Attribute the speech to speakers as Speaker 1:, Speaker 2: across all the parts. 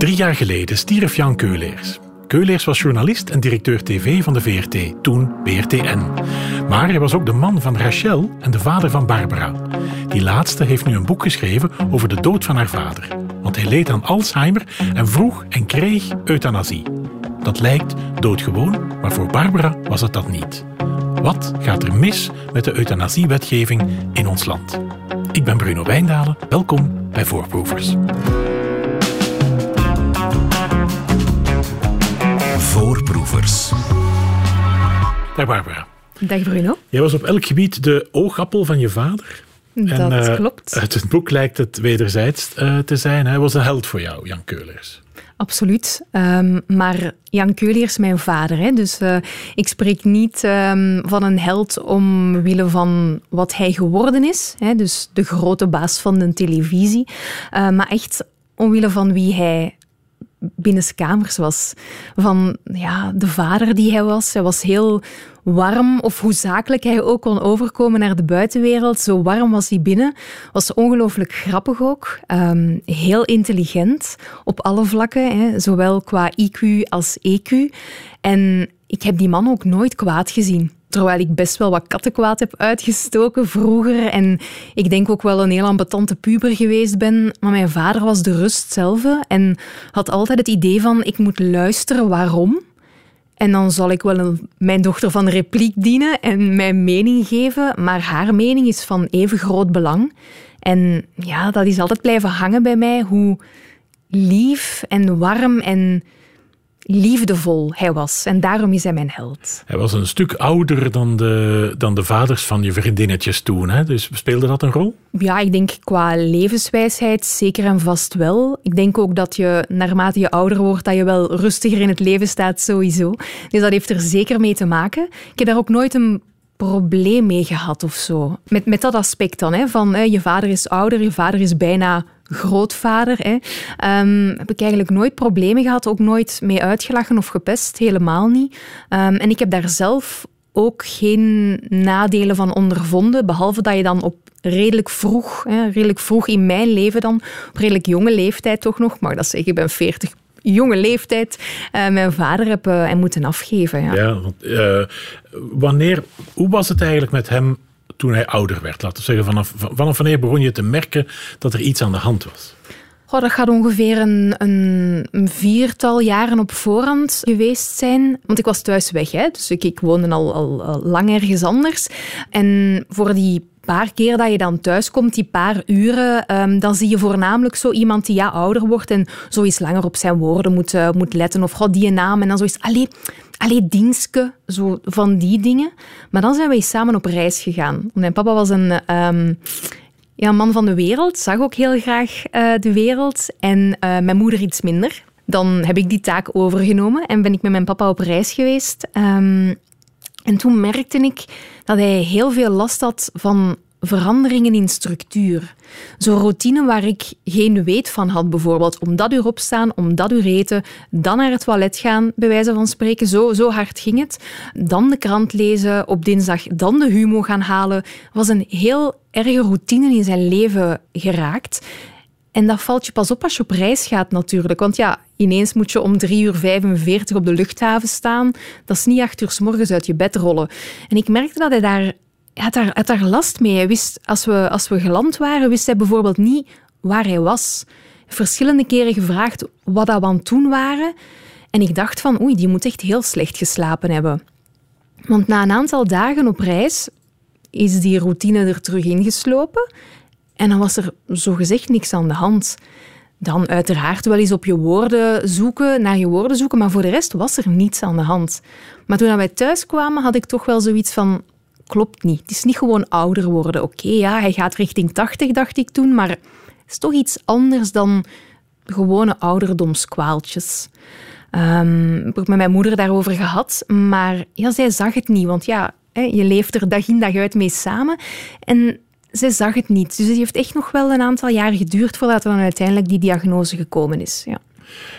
Speaker 1: Drie jaar geleden stierf Jan Keuleers. Keuleers was journalist en directeur tv van de VRT, toen BRTN. Maar hij was ook de man van Rachel en de vader van Barbara. Die laatste heeft nu een boek geschreven over de dood van haar vader. Want hij leed aan Alzheimer en vroeg en kreeg euthanasie. Dat lijkt doodgewoon, maar voor Barbara was het dat niet. Wat gaat er mis met de euthanasiewetgeving in ons land? Ik ben Bruno Wijndalen. Welkom bij Voorproevers.
Speaker 2: Voorproevers.
Speaker 1: Dag Barbara.
Speaker 3: Dag Bruno.
Speaker 1: Jij was op elk gebied de oogappel van je vader.
Speaker 3: Dat
Speaker 1: en, uh,
Speaker 3: klopt.
Speaker 1: Uit het boek lijkt het wederzijds uh, te zijn. Hij was een held voor jou, Jan Keulers.
Speaker 3: Absoluut. Um, maar Jan Keulier is mijn vader. Hè? Dus uh, ik spreek niet um, van een held omwille van wat hij geworden is. Hè? Dus de grote baas van de televisie. maar echt omwille van wie hij binnenskamers was. Van ja, de vader die hij was. Hij was heel warm, of hoe zakelijk hij ook kon overkomen naar de buitenwereld. Zo warm was hij binnen. Was ongelooflijk grappig ook. Um, heel intelligent op alle vlakken, hè, zowel qua IQ als EQ. En ik heb die man ook nooit kwaad gezien. Terwijl ik best wel wat kattenkwaad heb uitgestoken vroeger. En ik denk ook wel een heel ambetante puber geweest ben. Maar mijn vader was de rust zelf. En had altijd het idee van, ik moet luisteren waarom. En dan zal ik wel mijn dochter van repliek dienen en mijn mening geven. Maar haar mening is van even groot belang. En ja, dat is altijd blijven hangen bij mij. Hoe lief en warm en liefdevol hij was. En daarom is hij mijn held.
Speaker 1: Hij was een stuk ouder dan de, dan de vaders van je vriendinnetjes toen. Hè? Dus speelde dat een rol?
Speaker 3: Ja, ik denk qua levenswijsheid zeker en vast wel. Ik denk ook dat je, naarmate je ouder wordt, dat je wel rustiger in het leven staat sowieso. Dus dat heeft er zeker mee te maken. Ik heb daar ook nooit een probleem mee gehad of zo. Met, met dat aspect dan, hè, van hè, je vader is ouder, je vader is bijna grootvader. Hè. Um, heb ik eigenlijk nooit problemen gehad, ook nooit mee uitgelachen of gepest, helemaal niet. Um, en ik heb daar zelf ook geen nadelen van ondervonden, behalve dat je dan op redelijk vroeg, hè, redelijk vroeg in mijn leven dan, op redelijk jonge leeftijd toch nog, maar dat zeg ik ben 40 jonge leeftijd uh, mijn vader heb uh, moeten afgeven. Ja,
Speaker 1: ja want, uh, wanneer, hoe was het eigenlijk met hem toen hij ouder werd? Laten we zeggen, vanaf, vanaf wanneer begon je te merken dat er iets aan de hand was?
Speaker 3: Dat gaat ongeveer een, een, een, viertal jaren op voorhand geweest zijn. Want ik was thuis weg, hè? dus ik, ik woonde al, al, al lang ergens anders. En voor die paar keer dat je dan thuis komt, die paar uren, um, dan zie je voornamelijk zo iemand die ja, ouder wordt en zo eens langer op zijn woorden moet, uh, moet letten. Of god, die naam. En dan zo is, allee, allee, dienstke, zo van die dingen. Maar dan zijn eens samen op reis gegaan. Mijn papa was een... Um, ja, man van de wereld, zag ook heel graag uh, de wereld. En uh, mijn moeder iets minder. Dan heb ik die taak overgenomen en ben ik met mijn papa op reis geweest. Um, en toen merkte ik dat hij heel veel last had van veranderingen in structuur. Zo'n routine waar ik geen weet van had, bijvoorbeeld om dat uur opstaan, om dat uur eten, dan naar het toilet gaan, bij wijze van spreken. Zo, zo hard ging het. Dan de krant lezen, op dinsdag dan de humo gaan halen. was een heel erge routine in zijn leven geraakt. En dat valt je pas op als je op reis gaat natuurlijk. Want ja, ineens moet je om 3 uur 45 op de luchthaven staan. Dat is niet acht uur s morgens uit je bed rollen. En ik merkte dat hij daar, had daar, had daar last mee. Hij wist, als we, als we geland waren, wist hij bijvoorbeeld niet waar hij was. Verschillende keren gevraagd wat dat we aan het waren. En ik dacht van, oei, die moet echt heel slecht geslapen hebben. Want na een aantal dagen op reis is die routine er terug ingeslopen. En dan was er zogezegd niks aan de hand. Dan uiteraard wel eens op je woorden zoeken, naar je woorden zoeken, maar voor de rest was er niets aan de hand. Maar toen wij thuis kwamen, had ik toch wel zoiets van, klopt niet. Het is niet gewoon ouder worden. Oké, ja, hij gaat richting 80, dacht ik toen, maar het is toch iets anders dan gewone ouderdomskwaaltjes. Um, ik heb met mijn moeder daarover gehad, maar ja, zij zag het niet, want ja, je leeft er dag in dag uit mee samen. En zij zag het niet. Dus het heeft echt nog wel een aantal jaar geduurd voordat er dan uiteindelijk die diagnose gekomen is. Ja.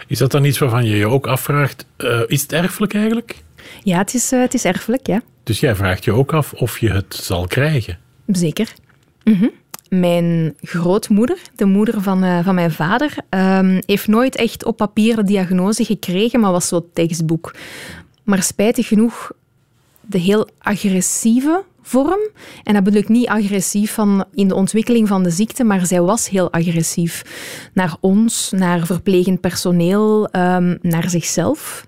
Speaker 1: Is dat dan iets waarvan je je ook afvraagt, uh, is het erfelijk eigenlijk?
Speaker 3: Ja, het is, uh, het is erfelijk, ja.
Speaker 1: Dus jij vraagt je ook af of je het zal krijgen?
Speaker 3: Zeker. Mm -hmm. mijn grootmoeder, de moeder van, uh, van mijn vader, um, heeft nooit echt op papier de diagnose gekregen, maar was zo tekstboek. Maar spijtig genoeg de heel agressieve vorm. En dat bedoel ik niet agressief van in de ontwikkeling van de ziekte, maar zij was heel agressief naar ons, naar verplegend personeel, um, naar zichzelf.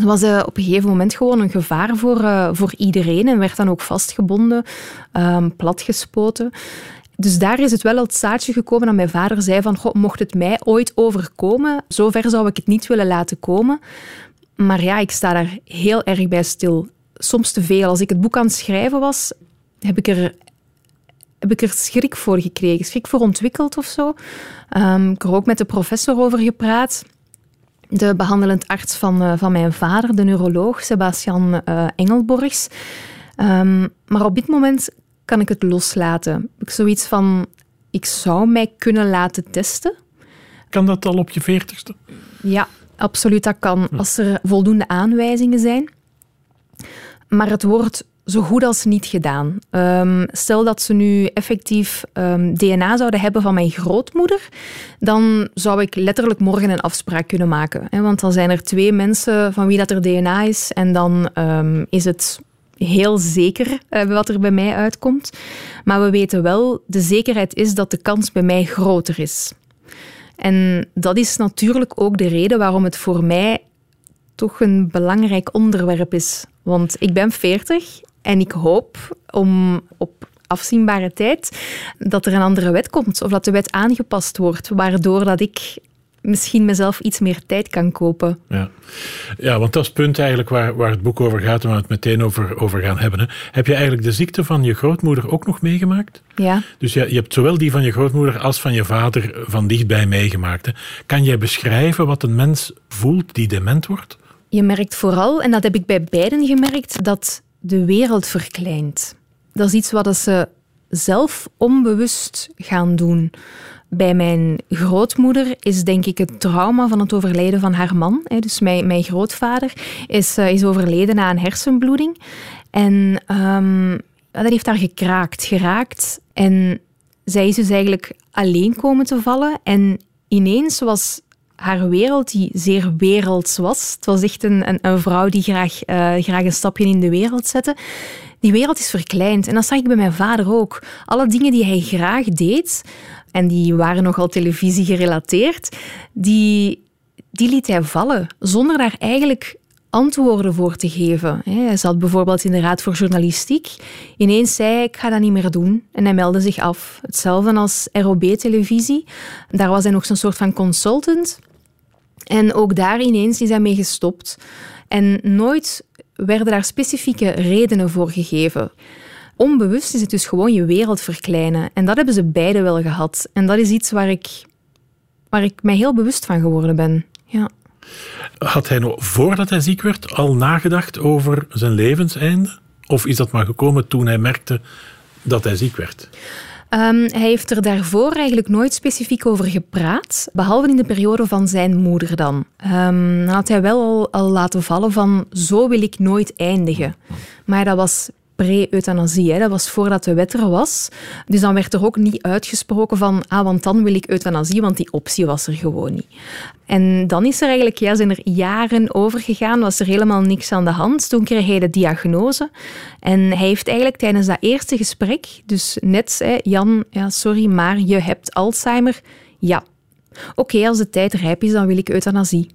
Speaker 3: Ze was uh, op een gegeven moment gewoon een gevaar voor, uh, voor iedereen en werd dan ook vastgebonden, um, platgespoten. Dus daar is het wel het zaadje gekomen dat mijn vader zei van, goh, mocht het mij ooit overkomen, zover zou ik het niet willen laten komen. Maar ja, ik sta daar heel erg bij stil. Soms te veel. Als ik het boek aan het schrijven was, heb ik er, heb ik er schrik voor gekregen. Schrik voor ontwikkeld of zo. Um, ik heb er ook met de professor over gepraat. De behandelend arts van, uh, van mijn vader, de neuroloog, Sebastian uh, Engelborgs. Um, maar op dit moment kan ik het loslaten. Ik zoiets van, ik zou mij kunnen laten testen.
Speaker 1: Kan dat al op je veertigste?
Speaker 3: Ja, absoluut dat kan. Als er voldoende aanwijzingen zijn. Maar het wordt zo goed als niet gedaan. Um, stel dat ze nu effectief um, DNA zouden hebben van mijn grootmoeder, dan zou ik letterlijk morgen een afspraak kunnen maken. Hè? Want dan zijn er twee mensen van wie dat er DNA is en dan um, is het heel zeker uh, wat er bij mij uitkomt. Maar we weten wel, de zekerheid is dat de kans bij mij groter is. En dat is natuurlijk ook de reden waarom het voor mij toch een belangrijk onderwerp is. Want ik ben 40 en ik hoop om op afzienbare tijd dat er een andere wet komt of dat de wet aangepast wordt, waardoor dat ik misschien mezelf iets meer tijd kan kopen.
Speaker 1: Ja, ja want dat is het punt eigenlijk waar, waar het boek over gaat en waar we het meteen over, over gaan hebben. Hè. Heb je eigenlijk de ziekte van je grootmoeder ook nog meegemaakt?
Speaker 3: Ja.
Speaker 1: Dus je, je hebt zowel die van je grootmoeder als van je vader van dichtbij meegemaakt. Hè. Kan jij beschrijven wat een mens voelt die dement wordt?
Speaker 3: Je merkt vooral, en dat heb ik bij beiden gemerkt, dat de wereld verkleint. Dat is iets wat ze zelf onbewust gaan doen. Bij mijn grootmoeder is denk ik het trauma van het overlijden van haar man. Dus mijn, mijn grootvader is, eh, is overleden na een hersenbloeding. En um, dat heeft haar gekraakt, geraakt. En zij is dus eigenlijk alleen komen te vallen. En ineens was haar wereld, die zeer werelds was. Het was echt een, een, een vrouw die graag, uh, graag een stapje in de wereld zette. Die wereld is verkleind. En dat zag ik bij mijn vader ook. Alle dingen die hij graag deed, en die waren nogal televisie gerelateerd, die, die liet hij vallen. Zonder daar eigenlijk antwoorden voor te geven. Hij zat bijvoorbeeld in de Raad voor Journalistiek. Ineens zei hij, ik ga dat niet meer doen. En hij meldde zich af. Hetzelfde als ROB-televisie. Daar was hij nog zo'n soort van consultant. En ook daar ineens is hij mee gestopt. En nooit werden daar specifieke redenen voor gegeven. Onbewust is het dus gewoon je wereld verkleinen. En dat hebben ze beide wel gehad. En dat is iets waar ik, waar ik mij heel bewust van geworden ben. Ja.
Speaker 1: Had hij nog, voordat hij ziek werd, al nagedacht over zijn levenseinde? Of is dat maar gekomen toen hij merkte dat hij ziek werd?
Speaker 3: Um, hij heeft er daarvoor eigenlijk nooit specifiek over gepraat, behalve in de periode van zijn moeder dan. Um, dan had hij wel al, al laten vallen van zo wil ik nooit eindigen. Maar dat was pre-euthanasie. Dat was voordat de wet er was. Dus dan werd er ook niet uitgesproken van, ah, want dan wil ik euthanasie, want die optie was er gewoon niet. En dan is er eigenlijk, ja, zijn er jaren over gegaan, was er helemaal niks aan de hand. Toen kreeg hij de diagnose. En hij heeft eigenlijk tijdens dat eerste gesprek, dus net, hè, Jan, ja, sorry, maar je hebt Alzheimer. Ja. Oké, als de tijd rijp is, dan wil ik euthanasie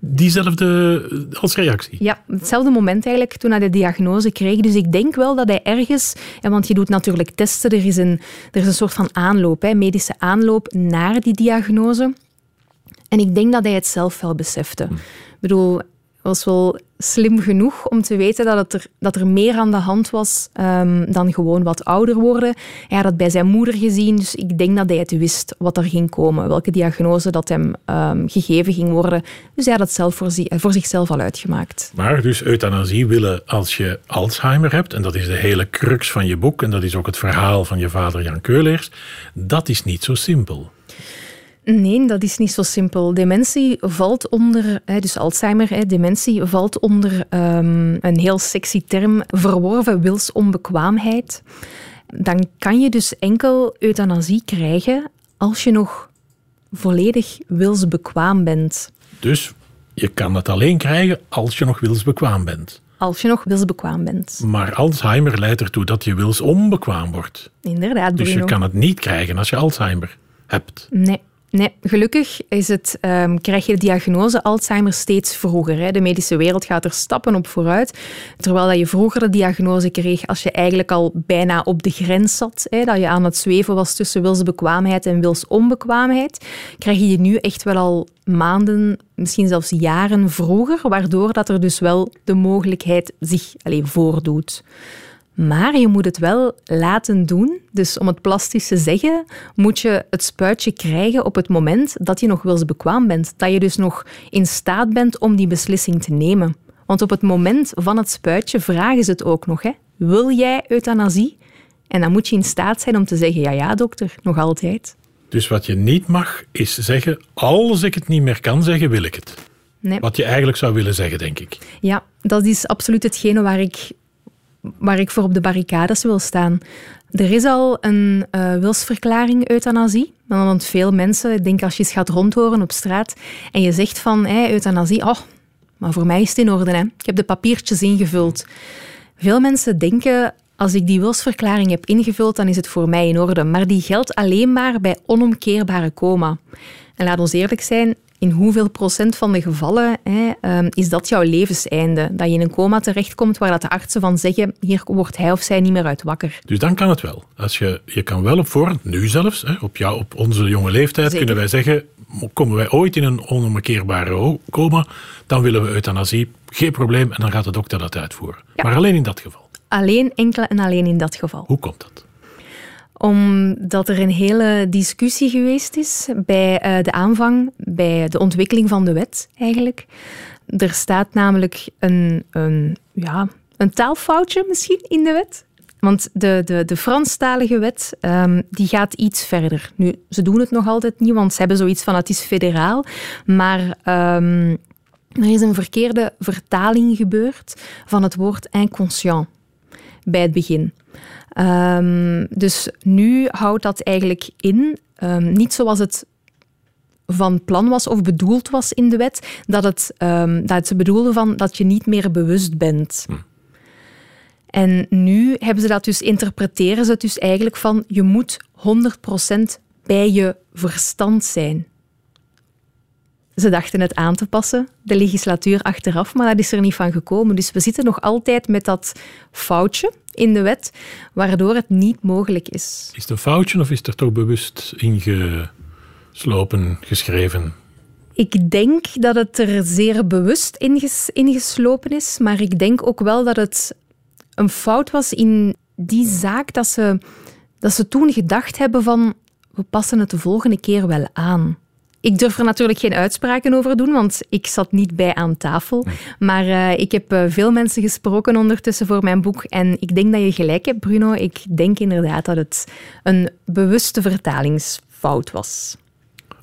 Speaker 1: diezelfde als reactie?
Speaker 3: Ja, hetzelfde moment eigenlijk toen hij de diagnose kreeg. Dus ik denk wel dat hij ergens, want je doet natuurlijk testen, er is een, er is een soort van aanloop, hè, medische aanloop naar die diagnose. En ik denk dat hij het zelf wel besefte. Hm. Ik bedoel, was wel slim genoeg om te weten dat, het er, dat er meer aan de hand was um, dan gewoon wat ouder worden. Hij had dat bij zijn moeder gezien, dus ik denk dat hij het wist wat er ging komen, welke diagnose dat hem um, gegeven ging worden. Dus hij had het zelf voor, voor, zichzelf al uitgemaakt.
Speaker 1: Maar dus euthanasie willen als je Alzheimer hebt, en dat is de hele crux van je boek, en dat is ook het verhaal van je vader Jan Keuleers, dat is niet zo simpel.
Speaker 3: Nee, dat is niet zo simpel. Dementie valt onder, dus Alzheimer, dementie valt onder um, een heel sexy term, verworven wilsonbekwaamheid. dan kan je dus enkel euthanasie krijgen als je nog volledig wilsbekwaam bent.
Speaker 1: Dus je kan het alleen krijgen als je nog wilsbekwaam bent.
Speaker 3: Als je nog wilsbekwaam bent.
Speaker 1: Maar Alzheimer leidt ertoe dat je wilsonbekwaam wordt.
Speaker 3: Inderdaad,
Speaker 1: Dus je kan het niet krijgen als je Alzheimer hebt.
Speaker 3: Nee. Nee, gelukkig is het, ehm, krijg je de diagnose Alzheimer steeds vroeger. Hè. De medische wereld gaat er stappen op vooruit. Terwijl dat je vroeger de diagnose kreeg als je eigenlijk al bijna op de grens zat. Hè, dat je aan het zweven was tussen wilsbekwaamheid en wilsonbekwaamheid. Krijg je nu echt wel al maanden, misschien zelfs jaren vroeger. Waardoor dat er dus wel de mogelijkheid zich alleen voordoet. Maar je moet het wel laten doen. Dus om het plastisch te zeggen, moet je het spuitje krijgen op het moment dat je nog wilsbekwaam bent. Dat je dus nog in staat bent om die beslissing te nemen. Want op het moment van het spuitje vragen ze het ook nog. Hè? Wil jij euthanasie? En dan moet je in staat zijn om te zeggen, ja ja dokter, nog altijd.
Speaker 1: Dus wat je niet mag, is zeggen: als ik het niet meer kan zeggen, wil ik het.
Speaker 3: Nee.
Speaker 1: Wat je eigenlijk zou willen zeggen, denk ik.
Speaker 3: Ja, dat is absoluut hetgene waar ik, waar ik voor op de barricades wil staan. Er is al een eh, wilsverklaring euthanasie. Want veel mensen, ik denk als je eens gaat rondhoren op straat en je zegt van hey, euthanasie, oh, maar voor mij is het in orde. Hè. Ik heb de papiertjes ingevuld. Veel mensen denken, als ik die wilsverklaring heb ingevuld, dan is het voor mij in orde. Maar die geldt alleen maar bij onomkeerbare coma. En laat ons eerlijk zijn, in hoeveel procent van de gevallen hè, um, is dat jouw levenseinde? Dat je in een coma terechtkomt waar dat de artsen van zeggen, hier wordt hij of zij niet meer uit wakker.
Speaker 1: Dus dan kan het wel. Als je, je kan wel op voorhand, nu zelfs, hè, op, jou, op onze jonge leeftijd,
Speaker 3: Zeker.
Speaker 1: kunnen wij zeggen: komen wij ooit in een onomkeerbare coma, dan willen we euthanasie. Geen probleem, en dan gaat de dokter dat uitvoeren.
Speaker 3: Ja.
Speaker 1: Maar alleen in dat geval.
Speaker 3: Alleen enkel en alleen in dat geval.
Speaker 1: Hoe komt dat?
Speaker 3: Omdat er een hele discussie geweest is bij eh, de aanvang, bij de ontwikkeling van de wet eigenlijk. Er staat namelijk een, een, ja, een taalfoutje misschien in de wet. Want de, de, de Franstalige wet ehm, die gaat iets verder. Nu, ze doen het nog altijd niet, want ze hebben zoiets van het is federaal. Maar ehm, er is een verkeerde vertaling gebeurd van het woord inconscient bij het begin. Ehm, dus nu houdt dat eigenlijk in, ehm, niet zoals het van plan was of bedoeld was in de wet, dat, het, ehm, dat ze bedoelden van dat je niet meer bewust bent. En nu hebben ze dat dus, interpreteren ze het dus eigenlijk van je moet 100% bij je verstand zijn. Ze dachten het aan te passen, de legislatuur achteraf, maar dat is er niet van gekomen. Dus we zitten nog altijd met dat foutje in de wet, waardoor het niet mogelijk is.
Speaker 1: Is het een foutje of is het er toch bewust ingeslopen, geschreven?
Speaker 3: Ik denk dat het er zeer bewust inges- ingeslopen is, maar ik denk ook wel dat het een fout was in die zaak dat ze, dat ze toen gedacht hebben van we passen het de volgende keer wel aan. Ik durf er natuurlijk geen uitspraken over doen, want ik zat niet bij aan tafel. Maar eh, ik heb eh, veel mensen gesproken ondertussen voor mijn boek. En ik denk dat je gelijk hebt, Bruno. Ik denk inderdaad dat het een bewuste vertalingsfout was.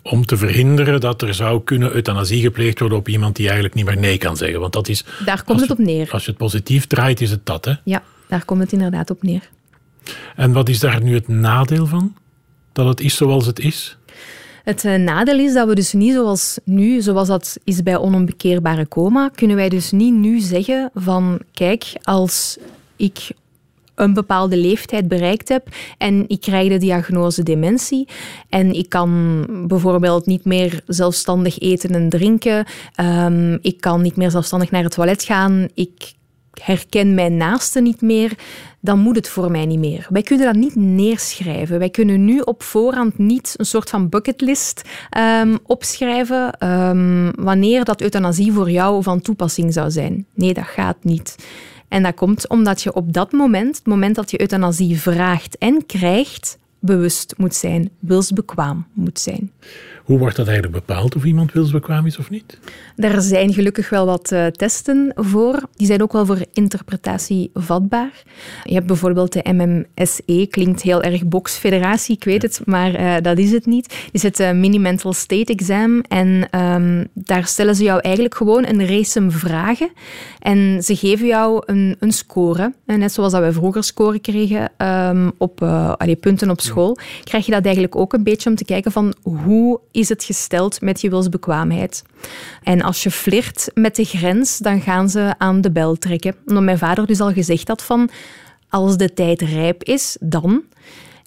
Speaker 1: Om te verhinderen dat er zou kunnen euthanasie gepleegd worden op iemand die eigenlijk niet meer nee kan zeggen. Want dat is,
Speaker 3: Daar komt het op neer.
Speaker 1: Als je het positief draait, is het dat. Hè?
Speaker 3: Ja, daar komt het inderdaad op neer.
Speaker 1: En wat is daar nu het nadeel van? Dat het is zoals het is?
Speaker 3: Het eh, nadeel is dat we dus niet zoals nu, zoals dat is bij onombekeerbare coma, kunnen wij dus niet nu zeggen van kijk, als ik een bepaalde leeftijd bereikt heb en ik krijg de diagnose dementie en ik kan bijvoorbeeld niet meer zelfstandig eten en drinken, ehm, ik kan niet meer zelfstandig naar het toilet gaan, ik herken mijn naaste niet meer, dan moet het voor mij niet meer. Wij kunnen dat niet neerschrijven. Wij kunnen nu op voorhand niet een soort van bucketlist ehm, opschrijven ehm, wanneer dat euthanasie voor jou van toepassing zou zijn. Nee, dat gaat niet. En dat komt omdat je op dat moment, het moment dat je euthanasie vraagt en krijgt, bewust moet zijn, wilsbekwaam moet zijn.
Speaker 1: Hoe wordt dat eigenlijk bepaald of iemand wilsbekwaam is of niet?
Speaker 3: Daar zijn gelukkig wel wat uh, testen voor. Die zijn ook wel voor interpretatie vatbaar. Je hebt bijvoorbeeld de MMSE, klinkt heel erg boksfederatie, ik weet het, maar uh, dat is het niet. Is het uh, Mini-Mental State Exam en um, daar stellen ze jou eigenlijk gewoon een race vragen en ze geven jou een, een score. En net zoals dat wij vroeger score kregen um, op allee, punten op school, krijg je dat eigenlijk ook een beetje om te kijken van hoe is het gesteld met je wilsbekwaamheid. En als je flirt met de grens, dan gaan ze aan de bel trekken. Omdat mijn vader dus al gezegd had van, als de tijd rijp is, dan.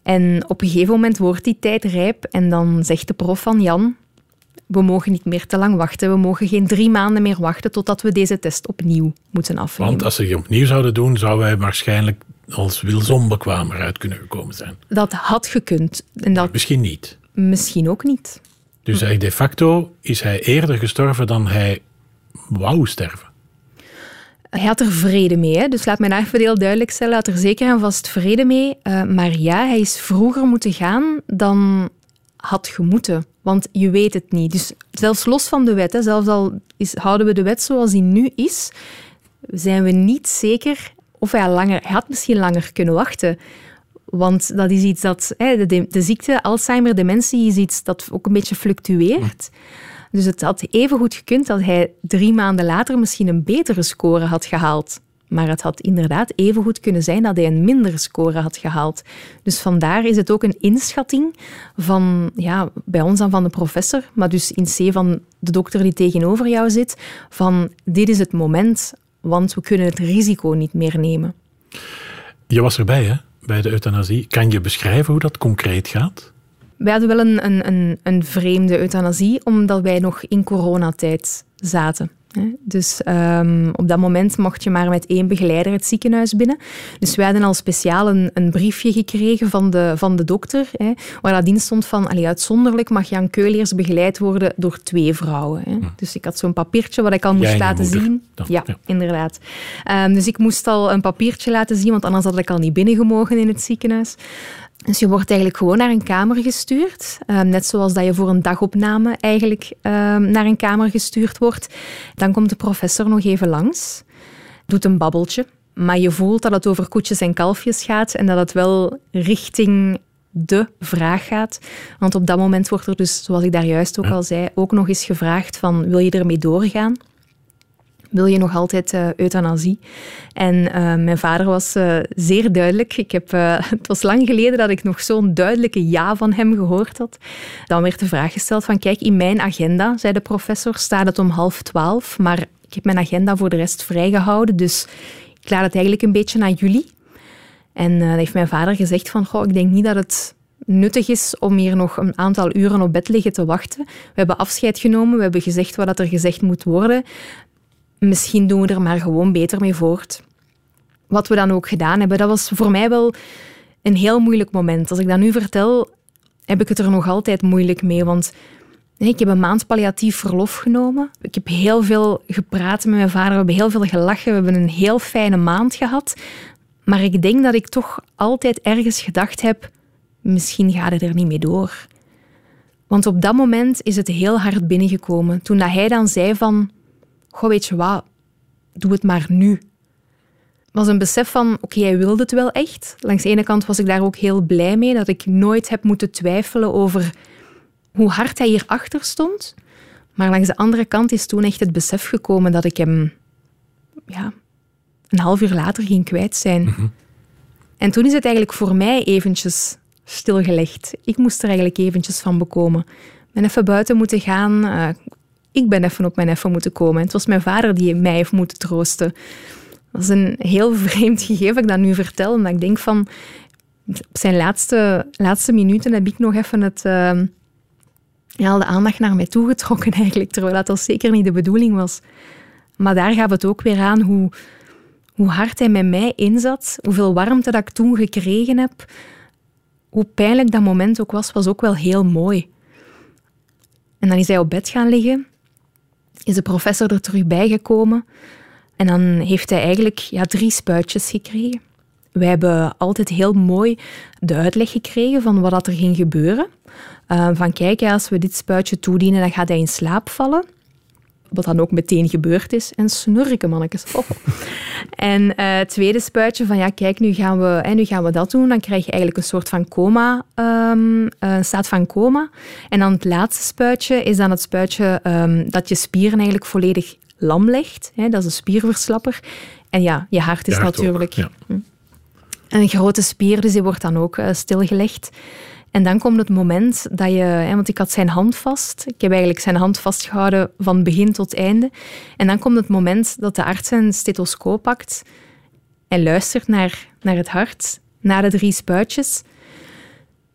Speaker 3: En op een gegeven moment wordt die tijd rijp en dan zegt de prof van Jan, we mogen niet meer te lang wachten. We mogen geen drie maanden meer wachten totdat we deze test opnieuw moeten afnemen.
Speaker 1: Want als ze die opnieuw zouden doen, zouden wij waarschijnlijk als wilsonbekwamer uit kunnen gekomen zijn.
Speaker 3: Dat had gekund. En dat...
Speaker 1: Misschien niet.
Speaker 3: Misschien ook niet.
Speaker 1: Dus hm. de facto is hij eerder gestorven dan hij wou sterven.
Speaker 3: Hij had er vrede mee, dus laat mij daar even heel duidelijk stellen. Hij had er zeker en vast vrede mee. Uh, maar ja, hij is vroeger moeten gaan dan had gemoeten. Want je weet het niet. Dus zelfs los van de wet, zelfs al is, houden we de wet zoals die nu is, zijn we niet zeker of hij, langer, hij had misschien langer kunnen wachten. Want dat is iets dat... De, de ziekte, Alzheimer, dementie, is iets dat ook een beetje fluctueert. Dus het had even goed gekund dat hij drie maanden later misschien een betere score had gehaald. Maar het had inderdaad even goed kunnen zijn dat hij een mindere score had gehaald. Dus vandaar is het ook een inschatting van, ja, bij ons dan van de professor, maar dus in C van de dokter die tegenover jou zit, van dit is het moment, want we kunnen het risico niet meer nemen.
Speaker 1: Je was erbij, hè? Bij de euthanasie. Kan je beschrijven hoe dat concreet gaat?
Speaker 3: Wij hadden wel een, een, een vreemde euthanasie, omdat wij nog in coronatijd zaten. Dus um, op dat moment mocht je maar met één begeleider het ziekenhuis binnen. Dus wij hadden al speciaal een, een briefje gekregen van de, van de dokter, hè, waar dat in stond van, allee, uitzonderlijk mag Jan Keuleers begeleid worden door twee vrouwen. Hè. Hm. Dus ik had zo'n papiertje wat ik al moest laten zien. Ja, ja, inderdaad. Um, dus ik moest al een papiertje laten zien, want anders had ik al niet binnengemogen in het ziekenhuis. Dus je wordt eigenlijk gewoon naar een kamer gestuurd. Ehm, net zoals dat je voor een dagopname eigenlijk ehm, naar een kamer gestuurd wordt. Dan komt de professor nog even langs, doet een babbeltje. Maar je voelt dat het over koetjes en kalfjes gaat en dat het wel richting de vraag gaat. Want op dat moment wordt er dus, zoals ik daar juist ook al zei, ook nog eens gevraagd van wil je ermee doorgaan? Wil je nog altijd uh, euthanasie? En uh, mijn vader was uh, zeer duidelijk. Ik heb, het was lang geleden dat ik nog zo'n duidelijke ja van hem gehoord had. Dan werd de vraag gesteld van, kijk, in mijn agenda, zei de professor, staat het om half twaalf, maar ik heb mijn agenda voor de rest vrijgehouden, dus ik laat het eigenlijk een beetje naar jullie. En dan heeft mijn vader gezegd van, goh, ik denk niet dat het nuttig is om hier nog een aantal uren op bed liggen te wachten. We hebben afscheid genomen, we hebben gezegd wat er gezegd moet worden misschien doen we er maar gewoon beter mee voort. Wat we dan ook gedaan hebben, dat was voor mij wel een heel moeilijk moment. Als ik dat nu vertel, heb ik het er nog altijd moeilijk mee, want ik heb een maand palliatief verlof genomen. Ik heb heel veel gepraat met mijn vader, we hebben heel veel gelachen, we hebben een heel fijne maand gehad. Maar ik denk dat ik toch altijd ergens gedacht heb, misschien gaat het er niet mee door. Want op dat moment is het heel hard binnengekomen. Toen dat hij dan zei van, goh, weet je wat, doe het maar nu. Het was een besef van, oké, hij wilde het wel echt. Langs de ene kant was ik daar ook heel blij mee, dat ik nooit heb moeten twijfelen over hoe hard hij hierachter stond. Maar langs de andere kant is toen echt het besef gekomen dat ik hem ja, een half uur later ging kwijt zijn. Mhm. En toen is het eigenlijk voor mij eventjes stilgelegd. Ik moest er eigenlijk eventjes van bekomen. Ik ben even buiten moeten gaan, uh, ik ben even op mijn effe moeten komen. Het was mijn vader die mij heeft moeten troosten. Dat is een heel vreemd gegeven dat ik dat nu vertel. Omdat ik denk van... Op zijn laatste, laatste minuten heb ik nog even het... Uh, ja, de aandacht naar mij toegetrokken eigenlijk. Terwijl dat al zeker niet de bedoeling was. Maar daar gaat het ook weer aan hoe, hoe hard hij met mij inzat. Hoeveel warmte dat ik toen gekregen heb. Hoe pijnlijk dat moment ook was, was ook wel heel mooi. En dan is hij op bed gaan liggen is de professor er terug bijgekomen. En dan heeft hij eigenlijk ja, drie spuitjes gekregen. we hebben altijd heel mooi de uitleg gekregen van wat er ging gebeuren. Uh, van kijk, als we dit spuitje toedienen, dan gaat hij in slaap vallen. Wat dan ook meteen gebeurd is. En snurken, mannetjes. Oh. En uh, het tweede spuitje van, ja, kijk, nu gaan, we, hè, nu gaan we dat doen. Dan krijg je eigenlijk een soort van coma, um, een staat van coma. En dan het laatste spuitje is dan het spuitje um, dat je spieren eigenlijk volledig lam legt. Hè, dat is een spierverslapper. En ja, je hart is natuurlijk...
Speaker 1: ja. Hm.
Speaker 3: Een grote spier, dus die wordt dan ook uh, stilgelegd. En dan komt het moment dat je, hè, want ik had zijn hand vast. Ik heb eigenlijk zijn hand vastgehouden van begin tot einde. En dan komt het moment dat de arts zijn stethoscoop pakt en luistert naar, naar het hart, naar de drie spuitjes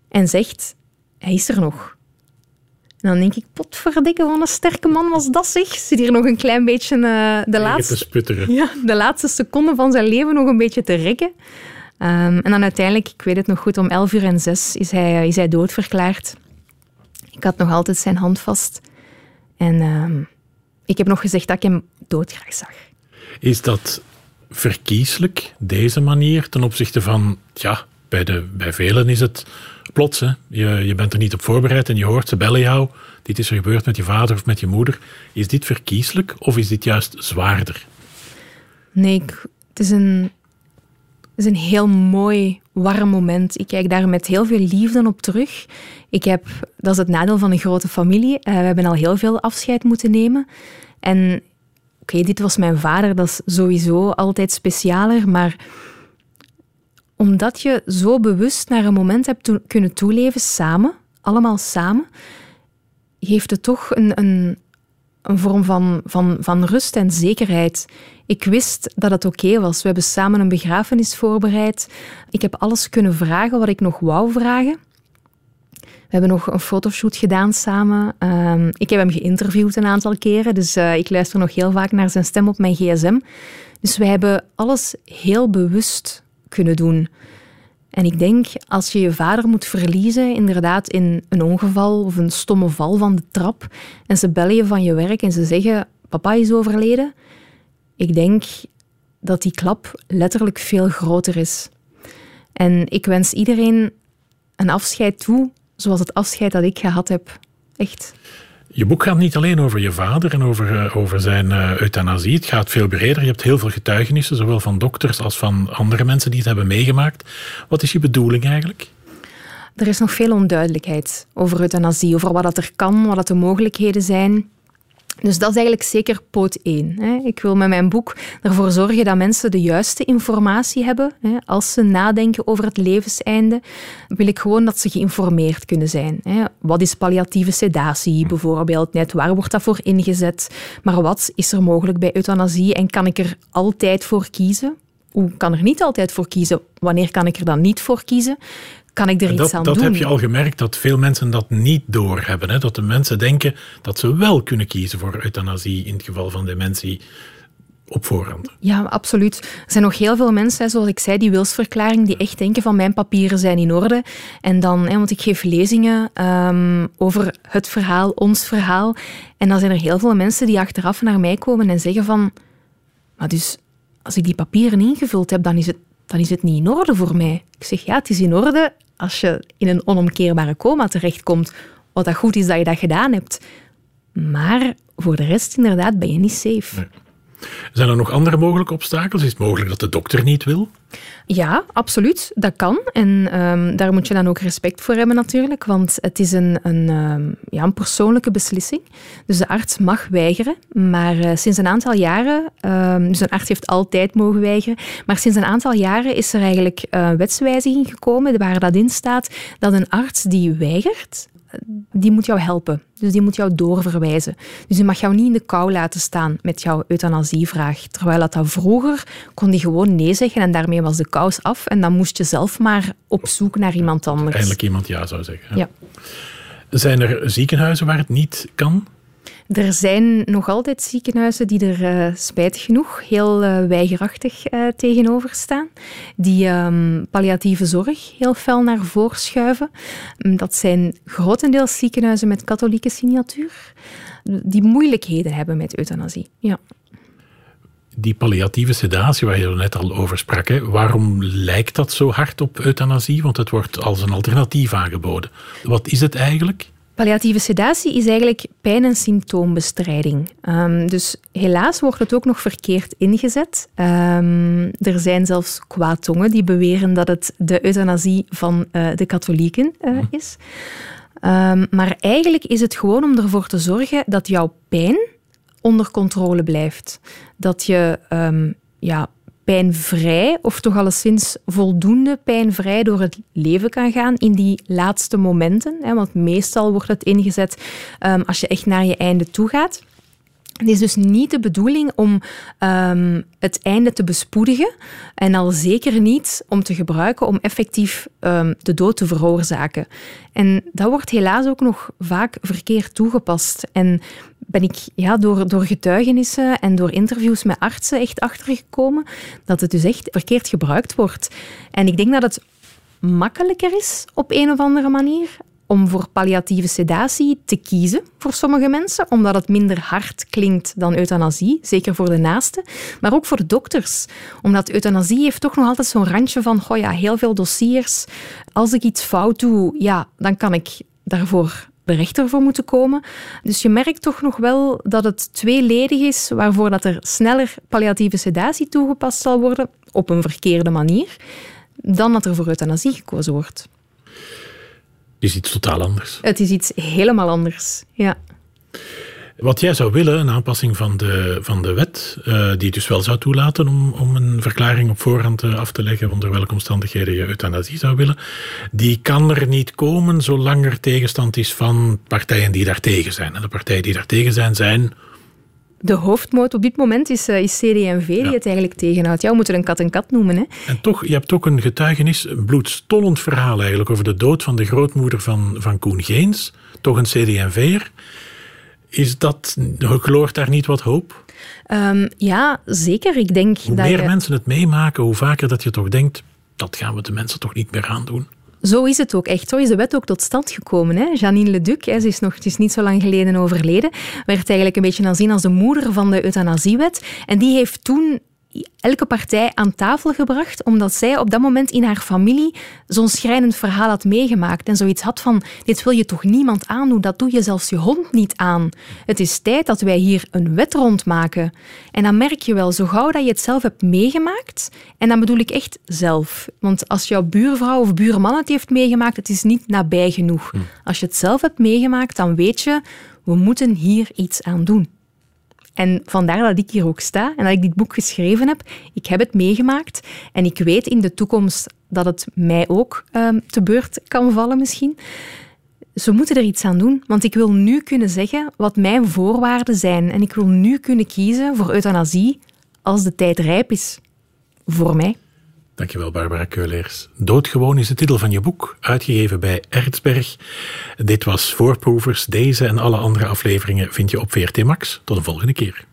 Speaker 3: en zegt: Hij is er nog. En dan denk ik, potverdikke, van een sterke man was dat zich. Zit hier nog een klein beetje uh, de, laatste, ja, de laatste seconde van zijn leven nog een beetje te rekken. Um, en dan uiteindelijk, ik weet het nog goed, om 11 uur en 6 is hij, is hij doodverklaard. Ik had nog altijd zijn hand vast. En um, ik heb nog gezegd dat ik hem doodgraag zag.
Speaker 1: Is dat verkieslijk, deze manier, ten opzichte van, ja, bij, de, bij velen is het plots. Hè? Je, je bent er niet op voorbereid en je hoort, ze bellen jou. Dit is er gebeurd met je vader of met je moeder. Is dit verkieslijk of is dit juist zwaarder?
Speaker 3: Nee, ik, het is een is een heel mooi, warm moment. Ik kijk daar met heel veel liefde op terug. Ik heb, dat is het nadeel van een grote familie. Uh, we hebben al heel veel afscheid moeten nemen. En oké, dit was mijn vader, dat is sowieso altijd specialer. Maar omdat je zo bewust naar een moment hebt kunnen toeleven samen, allemaal samen, geeft het toch een, een, een vorm van, van, van rust en zekerheid. Ik wist dat het oké was. We hebben samen een begrafenis voorbereid. Ik heb alles kunnen vragen wat ik nog wou vragen. We hebben nog een fotoshoot gedaan samen. Uh, ik heb hem geïnterviewd een aantal keren, dus uh, ik luister nog heel vaak naar zijn stem op mijn gsm. Dus wij hebben alles heel bewust kunnen doen. En ik denk, als je je vader moet verliezen, inderdaad in een ongeval of een stomme val van de trap, en ze bellen je van je werk en ze zeggen, papa is overleden, ik denk dat die klap letterlijk veel groter is. En ik wens iedereen een afscheid toe, zoals het afscheid dat ik gehad heb. Echt.
Speaker 1: Je boek gaat niet alleen over je vader en over, uh, over zijn uh, euthanasie. Het gaat veel breder. Je hebt heel veel getuigenissen, zowel van dokters als van andere mensen die het hebben meegemaakt. Wat is je bedoeling eigenlijk?
Speaker 3: Er is nog veel onduidelijkheid over euthanasie, over wat dat er kan, wat dat de mogelijkheden zijn. Dus dat is eigenlijk zeker poot 1. Ik wil met mijn boek ervoor zorgen dat mensen de juiste informatie hebben. Als ze nadenken over het levenseinde, wil ik gewoon dat ze geïnformeerd kunnen zijn. Wat is palliatieve sedatie bijvoorbeeld? Net waar wordt dat voor ingezet? Maar wat is er mogelijk bij euthanasie en kan ik er altijd voor kiezen? Hoe kan er niet altijd voor kiezen? Wanneer kan ik er dan niet voor kiezen? kan ik er iets
Speaker 1: dat,
Speaker 3: aan
Speaker 1: dat
Speaker 3: doen?
Speaker 1: Dat heb je al gemerkt, dat veel mensen dat niet doorhebben. Hè? Dat de mensen denken dat ze wel kunnen kiezen voor euthanasie in het geval van dementie op voorhand.
Speaker 3: Ja, absoluut. Er zijn nog heel veel mensen, zoals ik zei, die wilsverklaring, die echt denken van mijn papieren zijn in orde. En dan, want ik geef lezingen um, over het verhaal, ons verhaal. En dan zijn er heel veel mensen die achteraf naar mij komen en zeggen van, maar dus als ik die papieren ingevuld heb, dan is het, dan is het niet in orde voor mij. Ik zeg, ja, het is in orde als je in een onomkeerbare coma terechtkomt, wat dat goed is dat je dat gedaan hebt. Maar voor de rest, inderdaad, ben je niet safe.
Speaker 1: Zijn er nog andere mogelijke obstakels? Is het mogelijk dat de dokter niet wil?
Speaker 3: Ja, absoluut. Dat kan. En um, daar moet je dan ook respect voor hebben natuurlijk, want het is een, een, um, ja, een persoonlijke beslissing. Dus de arts mag weigeren, maar uh, sinds een aantal jaren, um, dus een arts heeft altijd mogen weigeren, maar sinds een aantal jaren is er eigenlijk uh, wetswijziging gekomen waar dat in staat dat een arts die weigert, die moet jou helpen. Dus die moet jou doorverwijzen. Dus die mag jou niet in de kou laten staan met jouw euthanasievraag. Terwijl dat, dat vroeger kon die gewoon nee zeggen en daarmee was de kous af. En dan moest je zelf maar op zoek naar iemand anders.
Speaker 1: Eindelijk iemand ja zou zeggen.
Speaker 3: Ja.
Speaker 1: Zijn er ziekenhuizen waar het niet kan?
Speaker 3: Er zijn nog altijd ziekenhuizen die er uh, spijtig genoeg heel uh, weigerachtig uh, tegenover staan. Die um, palliatieve zorg heel fel naar voren schuiven. Dat zijn grotendeels ziekenhuizen met katholieke signatuur. Die moeilijkheden hebben met euthanasie. Ja.
Speaker 1: Die palliatieve sedatie waar je er net al over sprak, waarom lijkt dat zo hard op euthanasie? Want het wordt als een alternatief aangeboden. Wat is het eigenlijk?
Speaker 3: Palliatieve sedatie is eigenlijk pijn- en symptoombestrijding. Um, dus helaas wordt het ook nog verkeerd ingezet. Um, er zijn zelfs kwaadtongen die beweren dat het de euthanasie van uh, de katholieken uh, is. Um, maar eigenlijk is het gewoon om ervoor te zorgen dat jouw pijn onder controle blijft. Dat je ja, pijnvrij of toch alleszins voldoende pijnvrij door het leven kan gaan in die laatste momenten. Hè, want meestal wordt het ingezet um, als je echt naar je einde toe gaat. Het is dus niet de bedoeling om um, het einde te bespoedigen en al zeker niet om te gebruiken om effectief um, de dood te veroorzaken. En dat wordt helaas ook nog vaak verkeerd toegepast. En ben ik ja, door, door getuigenissen en door interviews met artsen echt achtergekomen dat het dus echt verkeerd gebruikt wordt. En ik denk dat het makkelijker is op een of andere manier om voor palliatieve sedatie te kiezen voor sommige mensen, omdat het minder hard klinkt dan euthanasie, zeker voor de naaste, maar ook voor dokters. Omdat euthanasie heeft toch nog altijd zo'n randje van, goh ja, heel veel dossiers. Als ik iets fout doe, ja, dan kan ik daarvoor de rechter voor moeten komen. Dus je merkt toch nog wel dat het tweeledig is, waarvoor dat er sneller palliatieve sedatie toegepast zal worden, op een verkeerde manier, dan dat er voor euthanasie gekozen wordt.
Speaker 1: Het is iets totaal anders.
Speaker 3: Het is iets helemaal anders, ja.
Speaker 1: Wat jij zou willen, een aanpassing van de, van de wet, uh, die dus wel zou toelaten om, om een verklaring op voorhand uh, af te leggen onder welke omstandigheden je euthanasie zou willen, die kan er niet komen zolang er tegenstand is van partijen die daartegen zijn. En de partijen die daartegen zijn, zijn
Speaker 3: de hoofdmoot op dit moment is, uh, is CD&V die het eigenlijk tegenhoudt. Ja, we moeten een kat een kat noemen. Hè?
Speaker 1: En toch, je hebt ook een getuigenis, een bloedstollend verhaal eigenlijk over de dood van de grootmoeder van, van Koen Geens. Toch een CD&V'er. Is dat, gloort daar niet wat hoop?
Speaker 3: Um, ja, zeker. Ik denk
Speaker 1: hoe
Speaker 3: dat
Speaker 1: meer
Speaker 3: je...
Speaker 1: mensen het meemaken, hoe vaker dat je toch denkt, dat gaan we de mensen toch niet meer aandoen.
Speaker 3: Zo is het ook echt. Zo is de wet ook tot stand gekomen. Hè? Janine Leduc, hè, ze is nog, het is niet zo lang geleden overleden, werd eigenlijk een beetje aanzien als de moeder van de euthanasiewet. En die heeft toen elke partij aan tafel gebracht, omdat zij op dat moment in haar familie zo'n schrijnend verhaal had meegemaakt en zoiets had van, dit wil je toch niemand aandoen, dat doe je zelfs je hond niet aan. Het is tijd dat wij hier een wet rondmaken. En dan merk je wel, zo gauw dat je het zelf hebt meegemaakt, en dan bedoel ik echt zelf, want als jouw buurvrouw of buurman het heeft meegemaakt, het is niet nabij genoeg. Hm. Als je het zelf hebt meegemaakt, dan weet je, we moeten hier iets aan doen. En vandaar dat ik hier ook sta en dat ik dit boek geschreven heb. Ik heb het meegemaakt en ik weet in de toekomst dat het mij ook um, te beurt kan vallen misschien. Ze moeten er iets aan doen, want ik wil nu kunnen zeggen wat mijn voorwaarden zijn. En ik wil nu kunnen kiezen voor euthanasie als de tijd rijp is. Voor mij.
Speaker 1: Dankjewel, Barbara Keuleers. Doodgewoon is de titel van je boek, uitgegeven bij Ertsberg. Dit was Voorproevers. Deze en alle andere afleveringen vind je op VRT Max. Tot de volgende keer.